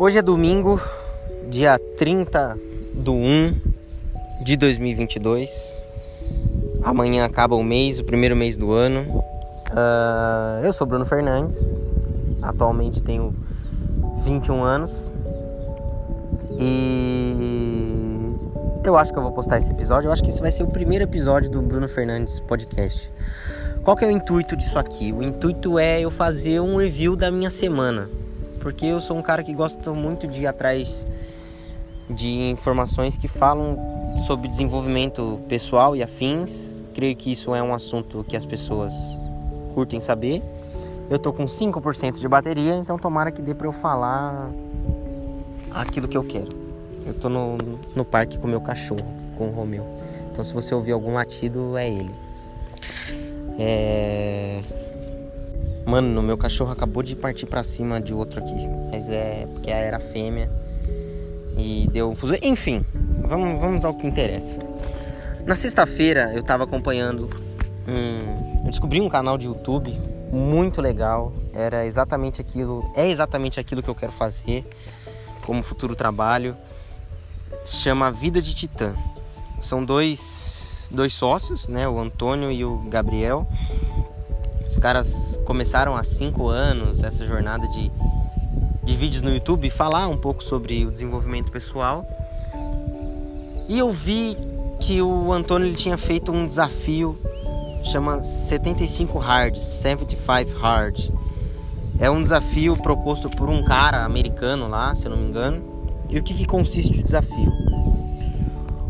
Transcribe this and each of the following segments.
Hoje é domingo, dia 30 do 1 de 2022. Amanhã acaba o mês, o primeiro mês do ano. Uh, eu sou Bruno Fernandes, atualmente tenho 21 anos e eu acho que eu vou postar esse episódio. Eu acho que esse vai ser o primeiro episódio do Bruno Fernandes Podcast. Qual que é o intuito disso aqui? O intuito é eu fazer um review da minha semana, porque eu sou um cara que gosta muito de ir atrás de informações que falam sobre desenvolvimento pessoal e afins. Creio que isso é um assunto que as pessoas curtem saber. Eu tô com 5% de bateria, então tomara que dê para eu falar aquilo que eu quero. Eu tô no, no parque com meu cachorro, com o Romeu. Então se você ouvir algum latido, é ele. É... Mano, meu cachorro acabou de partir para cima de outro aqui. Mas é porque era fêmea. E deu fuso. Enfim, vamos, vamos ao que interessa. Na sexta-feira eu tava acompanhando um. Eu descobri um canal de YouTube muito legal. Era exatamente aquilo. É exatamente aquilo que eu quero fazer como futuro trabalho. Chama Vida de Titã. São dois, dois sócios, né? O Antônio e o Gabriel. Os caras começaram há cinco anos essa jornada de, de vídeos no YouTube, falar um pouco sobre o desenvolvimento pessoal. E eu vi que o Antônio ele tinha feito um desafio chama 75 Hard, 75 Hard. É um desafio proposto por um cara americano lá, se eu não me engano. E o que, que consiste o desafio?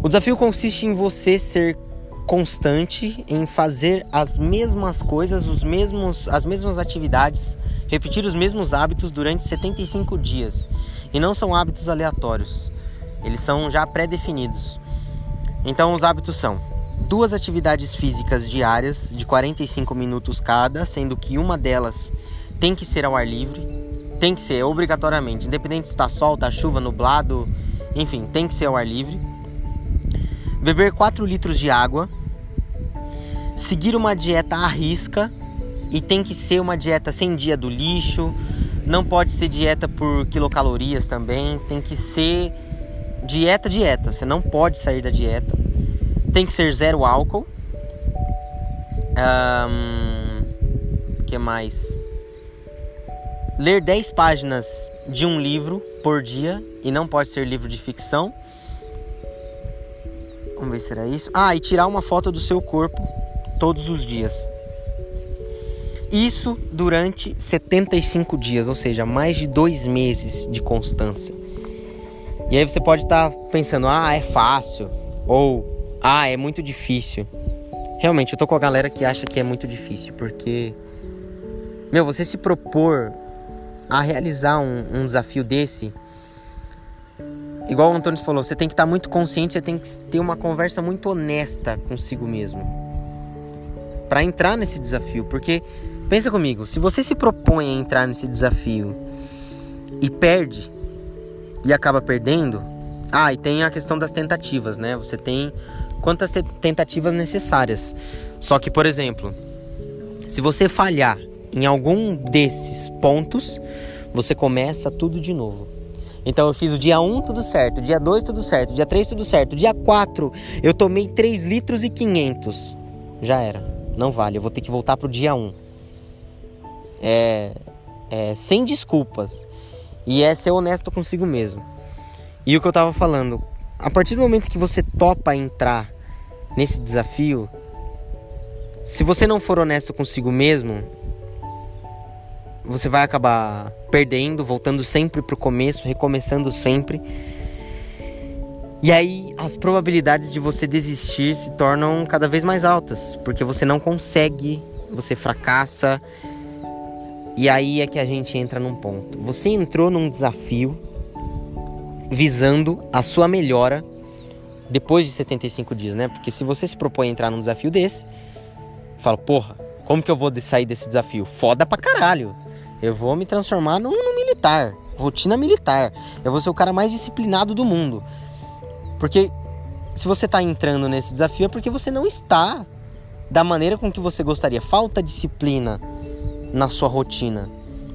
O desafio consiste em você ser constante em fazer as mesmas coisas, os mesmos, as mesmas atividades, repetir os mesmos hábitos durante 75 dias. E não são hábitos aleatórios, eles são já pré-definidos. Então, os hábitos são duas atividades físicas diárias de 45 minutos cada, sendo que uma delas tem que ser ao ar livre, tem que ser obrigatoriamente, independente se está sol, está chuva, nublado, enfim, tem que ser ao ar livre. Beber 4 litros de água, seguir uma dieta à risca e tem que ser uma dieta sem dia do lixo, não pode ser dieta por quilocalorias também, tem que ser dieta dieta, você não pode sair da dieta. Tem que ser zero álcool. Um, que mais? ler 10 páginas de um livro por dia e não pode ser livro de ficção. Vamos ver se era isso. Ah, e tirar uma foto do seu corpo todos os dias. Isso durante 75 dias, ou seja, mais de dois meses de constância. E aí você pode estar tá pensando, ah, é fácil, ou ah, é muito difícil. Realmente, eu tô com a galera que acha que é muito difícil, porque, meu, você se propor a realizar um, um desafio desse, igual o Antônio falou, você tem que estar muito consciente, você tem que ter uma conversa muito honesta consigo mesmo para entrar nesse desafio, porque pensa comigo, se você se propõe a entrar nesse desafio e perde e acaba perdendo, ah, e tem a questão das tentativas, né? Você tem quantas tentativas necessárias. Só que, por exemplo, se você falhar em algum desses pontos, você começa tudo de novo. Então eu fiz o dia 1 tudo certo, dia 2 tudo certo, dia 3 tudo certo, dia 4 eu tomei 3 litros e 500. Já era, não vale, eu vou ter que voltar pro dia 1. É, é sem desculpas. E é ser honesto consigo mesmo. E o que eu tava falando, a partir do momento que você topa entrar nesse desafio, se você não for honesto consigo mesmo, você vai acabar perdendo, voltando sempre pro começo, recomeçando sempre. E aí as probabilidades de você desistir se tornam cada vez mais altas, porque você não consegue, você fracassa. E aí é que a gente entra num ponto. Você entrou num desafio visando a sua melhora depois de 75 dias, né? Porque se você se propõe a entrar num desafio desse, fala, porra, como que eu vou sair desse desafio? Foda pra caralho. Eu vou me transformar num, num militar, rotina militar. Eu vou ser o cara mais disciplinado do mundo. Porque se você está entrando nesse desafio é porque você não está da maneira com que você gostaria. Falta disciplina na sua rotina.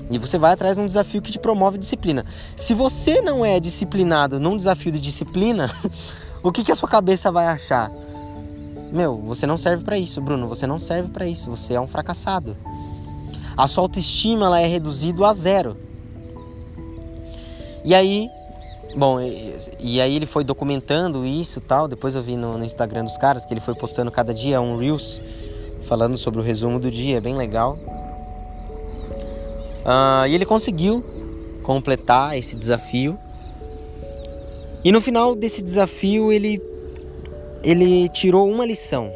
E você vai atrás de um desafio que te promove disciplina. Se você não é disciplinado num desafio de disciplina, o que, que a sua cabeça vai achar? Meu, você não serve para isso, Bruno. Você não serve para isso. Você é um fracassado. A sua autoestima ela é reduzida a zero. E aí, bom, e, e, aí ele foi documentando isso tal. Depois eu vi no, no Instagram dos caras que ele foi postando cada dia um reels falando sobre o resumo do dia, bem legal. Uh, e ele conseguiu completar esse desafio. E no final desse desafio ele ele tirou uma lição.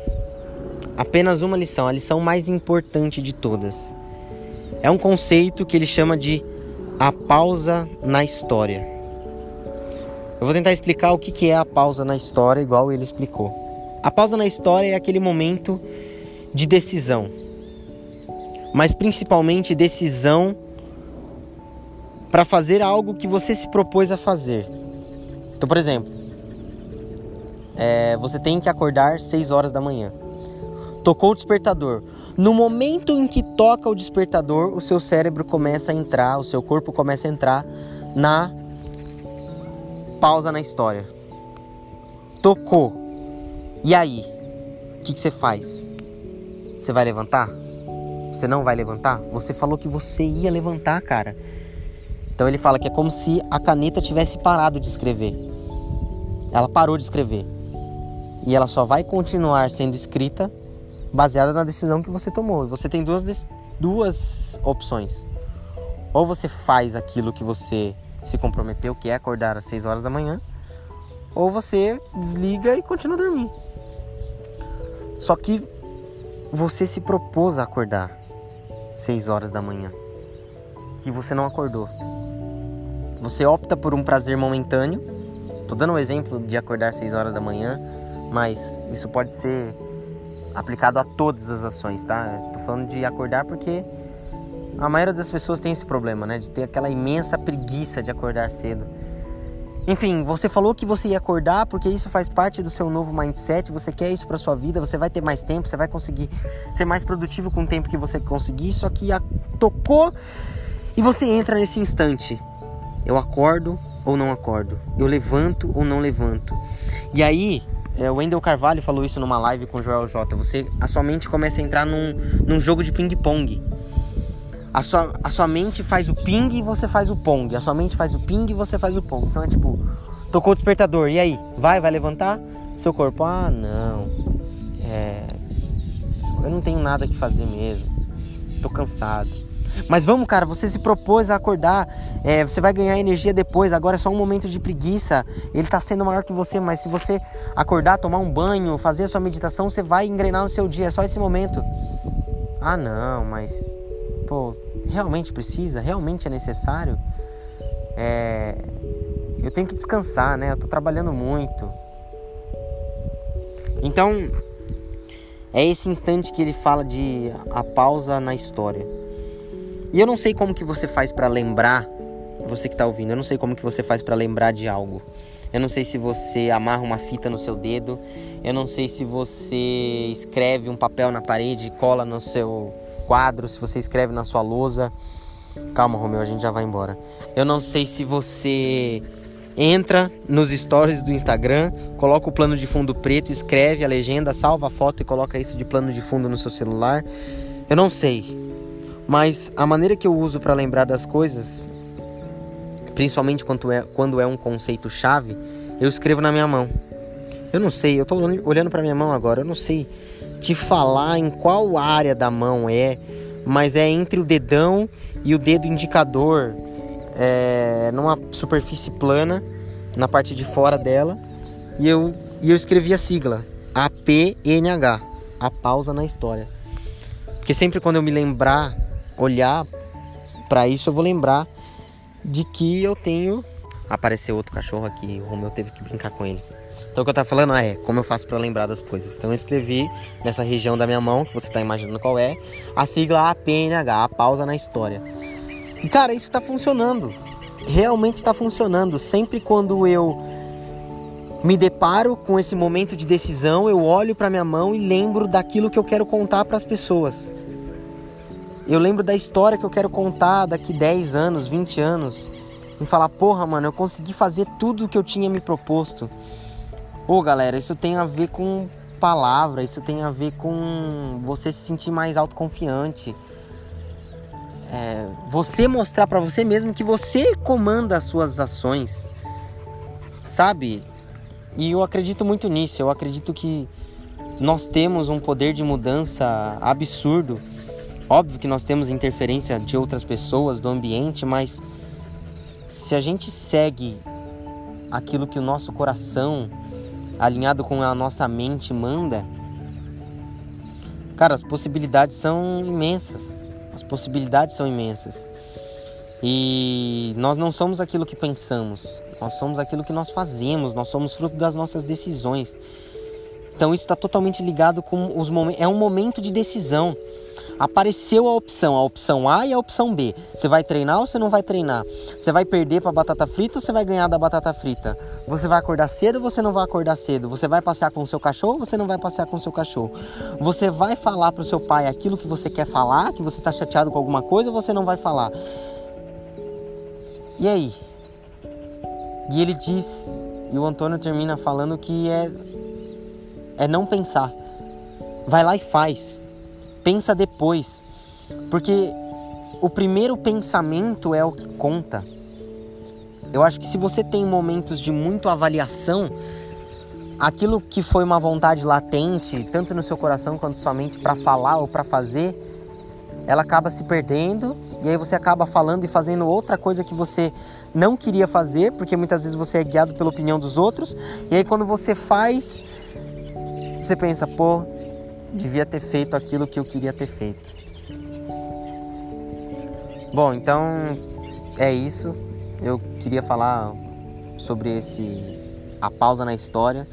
Apenas uma lição, a lição mais importante de todas. É um conceito que ele chama de a pausa na história. Eu vou tentar explicar o que é a pausa na história, igual ele explicou. A pausa na história é aquele momento de decisão, mas principalmente decisão para fazer algo que você se propôs a fazer. Então, por exemplo, é, você tem que acordar 6 horas da manhã. Tocou o despertador. No momento em que toca o despertador, o seu cérebro começa a entrar, o seu corpo começa a entrar na pausa na história. Tocou. E aí? O que, que você faz? Você vai levantar? Você não vai levantar? Você falou que você ia levantar, cara. Então ele fala que é como se a caneta tivesse parado de escrever. Ela parou de escrever. E ela só vai continuar sendo escrita baseada na decisão que você tomou. Você tem duas, duas opções. Ou você faz aquilo que você se comprometeu, que é acordar às 6 horas da manhã, ou você desliga e continua a dormir. Só que você se propôs a acordar 6 horas da manhã e você não acordou. Você opta por um prazer momentâneo. Tô dando um exemplo de acordar 6 horas da manhã, mas isso pode ser aplicado a todas as ações, tá? Tô falando de acordar porque a maioria das pessoas tem esse problema, né? De ter aquela imensa preguiça de acordar cedo. Enfim, você falou que você ia acordar porque isso faz parte do seu novo mindset, você quer isso para sua vida, você vai ter mais tempo, você vai conseguir ser mais produtivo com o tempo que você conseguir, só que a... tocou e você entra nesse instante. Eu acordo ou não acordo? Eu levanto ou não levanto? E aí, é, o Wendel Carvalho falou isso numa live com o Joel J. Você, a sua mente começa a entrar num, num jogo de ping-pong. A sua, a sua mente faz o ping e você faz o pong. A sua mente faz o ping e você faz o pong. Então é tipo, tocou o despertador, e aí? Vai, vai levantar? Seu corpo, ah, não. É. Eu não tenho nada que fazer mesmo. Tô cansado. Mas vamos, cara, você se propôs a acordar. É, você vai ganhar energia depois. Agora é só um momento de preguiça. Ele tá sendo maior que você, mas se você acordar, tomar um banho, fazer a sua meditação, você vai engrenar no seu dia. É só esse momento. Ah, não, mas pô, realmente precisa? Realmente é necessário? É... Eu tenho que descansar, né? Eu tô trabalhando muito. Então, é esse instante que ele fala de a pausa na história. E eu não sei como que você faz para lembrar, você que tá ouvindo, eu não sei como que você faz para lembrar de algo. Eu não sei se você amarra uma fita no seu dedo, eu não sei se você escreve um papel na parede e cola no seu quadro, se você escreve na sua lousa. Calma, Romeu, a gente já vai embora. Eu não sei se você entra nos stories do Instagram, coloca o plano de fundo preto, escreve a legenda, salva a foto e coloca isso de plano de fundo no seu celular. Eu não sei. Mas a maneira que eu uso para lembrar das coisas, principalmente quando é, quando é um conceito chave, eu escrevo na minha mão. Eu não sei, eu estou olhando para minha mão agora, eu não sei te falar em qual área da mão é, mas é entre o dedão e o dedo indicador, é, numa superfície plana, na parte de fora dela, e eu, e eu escrevi a sigla APNH, a pausa na história. Porque sempre quando eu me lembrar, olhar para isso, eu vou lembrar de que eu tenho. Apareceu outro cachorro aqui, o Romeu teve que brincar com ele. Então o que eu tava falando é como eu faço para lembrar das coisas. Então eu escrevi nessa região da minha mão, que você tá imaginando qual é, a sigla APNH, a pausa na história. E cara, isso tá funcionando. Realmente está funcionando. Sempre quando eu me deparo com esse momento de decisão, eu olho para minha mão e lembro daquilo que eu quero contar para as pessoas. Eu lembro da história que eu quero contar daqui 10 anos, 20 anos. E falar, porra, mano, eu consegui fazer tudo o que eu tinha me proposto. Ô, galera, isso tem a ver com palavra, isso tem a ver com você se sentir mais autoconfiante. É, você mostrar para você mesmo que você comanda as suas ações, sabe? E eu acredito muito nisso. Eu acredito que nós temos um poder de mudança absurdo. Óbvio que nós temos interferência de outras pessoas, do ambiente, mas se a gente segue aquilo que o nosso coração, alinhado com a nossa mente, manda, cara, as possibilidades são imensas. As possibilidades são imensas. E nós não somos aquilo que pensamos, nós somos aquilo que nós fazemos, nós somos fruto das nossas decisões. Então isso está totalmente ligado com os momentos. É um momento de decisão. Apareceu a opção, a opção A e a opção B. Você vai treinar ou você não vai treinar? Você vai perder para batata frita ou você vai ganhar da batata frita? Você vai acordar cedo ou você não vai acordar cedo? Você vai passear com o seu cachorro ou você não vai passear com o seu cachorro? Você vai falar para o seu pai aquilo que você quer falar, que você está chateado com alguma coisa ou você não vai falar? E aí? E ele diz, e o Antônio termina falando que é, é não pensar. Vai lá e faz. Pensa depois. Porque o primeiro pensamento é o que conta. Eu acho que se você tem momentos de muito avaliação, aquilo que foi uma vontade latente, tanto no seu coração quanto sua mente, para falar ou para fazer, ela acaba se perdendo e aí você acaba falando e fazendo outra coisa que você não queria fazer, porque muitas vezes você é guiado pela opinião dos outros. E aí quando você faz, você pensa, pô, devia ter feito aquilo que eu queria ter feito. Bom, então é isso. Eu queria falar sobre esse a pausa na história.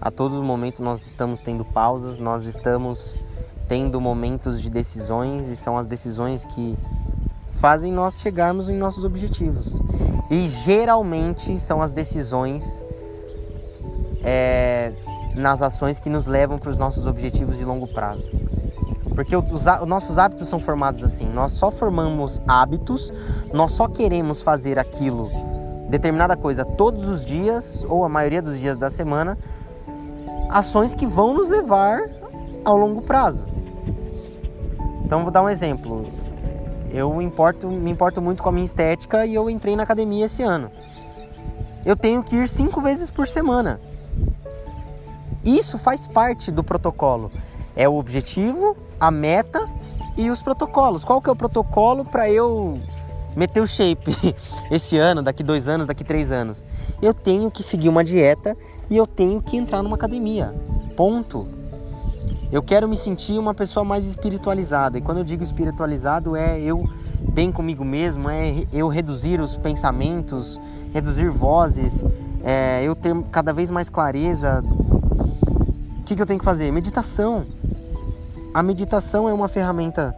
A todo momento nós estamos tendo pausas, nós estamos tendo momentos de decisões e são as decisões que fazem nós chegarmos em nossos objetivos. E geralmente são as decisões é, nas ações que nos levam para os nossos objetivos de longo prazo. Porque os, os, nossos hábitos são formados assim. Nós só formamos hábitos, nós só queremos fazer aquilo, determinada coisa, todos os dias, ou a maioria dos dias da semana, ações que vão nos levar ao longo prazo. Então vou dar um exemplo. Eu importo, me importo muito com a minha estética e eu entrei na academia esse ano. Eu tenho que ir cinco vezes por semana. Isso faz parte do protocolo. É o objetivo, a meta e os protocolos. Qual que é o protocolo para eu meter o shape esse ano, daqui dois anos, daqui três anos? Eu tenho que seguir uma dieta e eu tenho que entrar numa academia. Ponto. Eu quero me sentir uma pessoa mais espiritualizada. E quando eu digo espiritualizado, é eu bem comigo mesmo, é eu reduzir os pensamentos, reduzir vozes, é eu ter cada vez mais clareza. Que, que eu tenho que fazer? Meditação. A meditação é uma ferramenta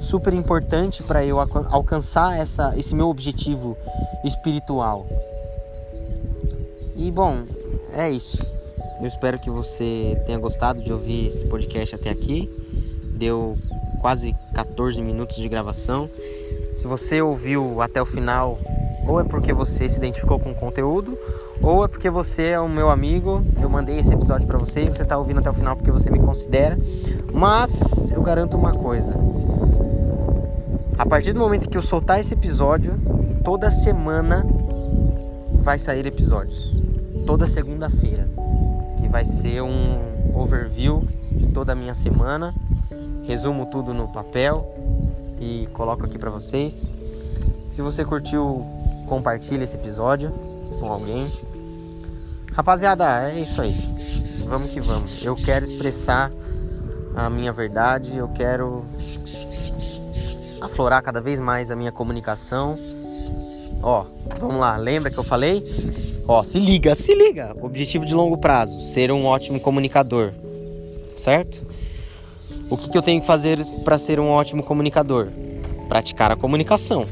super importante para eu alcançar essa, esse meu objetivo espiritual. E bom, é isso. Eu espero que você tenha gostado de ouvir esse podcast até aqui. Deu quase 14 minutos de gravação. Se você ouviu até o final, ou é porque você se identificou com o conteúdo, ou é porque você é o meu amigo. Eu mandei esse episódio para você e você está ouvindo até o final porque você me considera. Mas eu garanto uma coisa: a partir do momento que eu soltar esse episódio, toda semana vai sair episódios. Toda segunda-feira vai ser um overview de toda a minha semana. Resumo tudo no papel e coloco aqui para vocês. Se você curtiu, compartilhe esse episódio com alguém. Rapaziada, é isso aí. Vamos que vamos. Eu quero expressar a minha verdade, eu quero aflorar cada vez mais a minha comunicação. Ó, vamos lá, lembra que eu falei? Ó, se liga, se liga. Objetivo de longo prazo: ser um ótimo comunicador. Certo? O que, que eu tenho que fazer para ser um ótimo comunicador? Praticar a comunicação.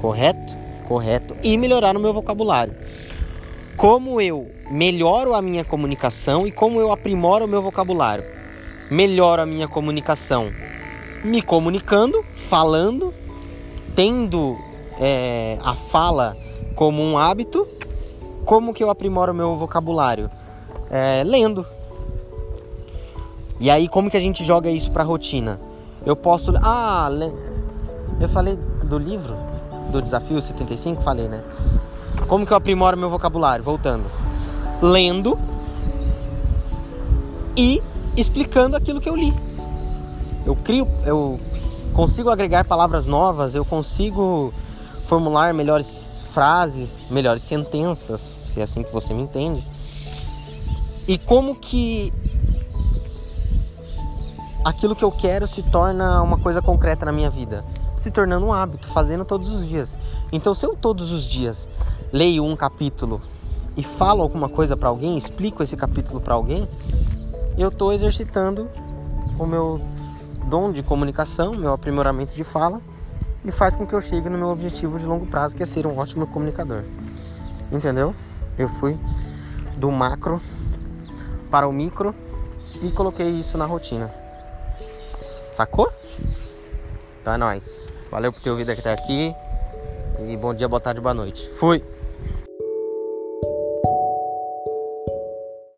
Correto? Correto. E melhorar no meu vocabulário. Como eu melhoro a minha comunicação e como eu aprimoro o meu vocabulário? Melhoro a minha comunicação me comunicando, falando, tendo é, a fala como um hábito, como que eu aprimoro o meu vocabulário? É, lendo. E aí, como que a gente joga isso pra rotina? Eu posso. Ah, eu falei do livro, do desafio 75, falei, né? Como que eu aprimoro meu vocabulário? Voltando. Lendo e explicando aquilo que eu li. Eu crio, eu consigo agregar palavras novas, eu consigo formular melhores frases, melhores sentenças, se é assim que você me entende. E como que aquilo que eu quero se torna uma coisa concreta na minha vida, se tornando um hábito, fazendo todos os dias. Então, se eu todos os dias leio um capítulo e falo alguma coisa para alguém, explico esse capítulo para alguém, eu estou exercitando o meu dom de comunicação, meu aprimoramento de fala e faz com que eu chegue no meu objetivo de longo prazo, que é ser um ótimo comunicador. Entendeu? Eu fui do macro para o micro e coloquei isso na rotina. Sacou? Então é nóis. Valeu por ter ouvido até aqui. E bom dia, boa tarde, boa noite. Fui!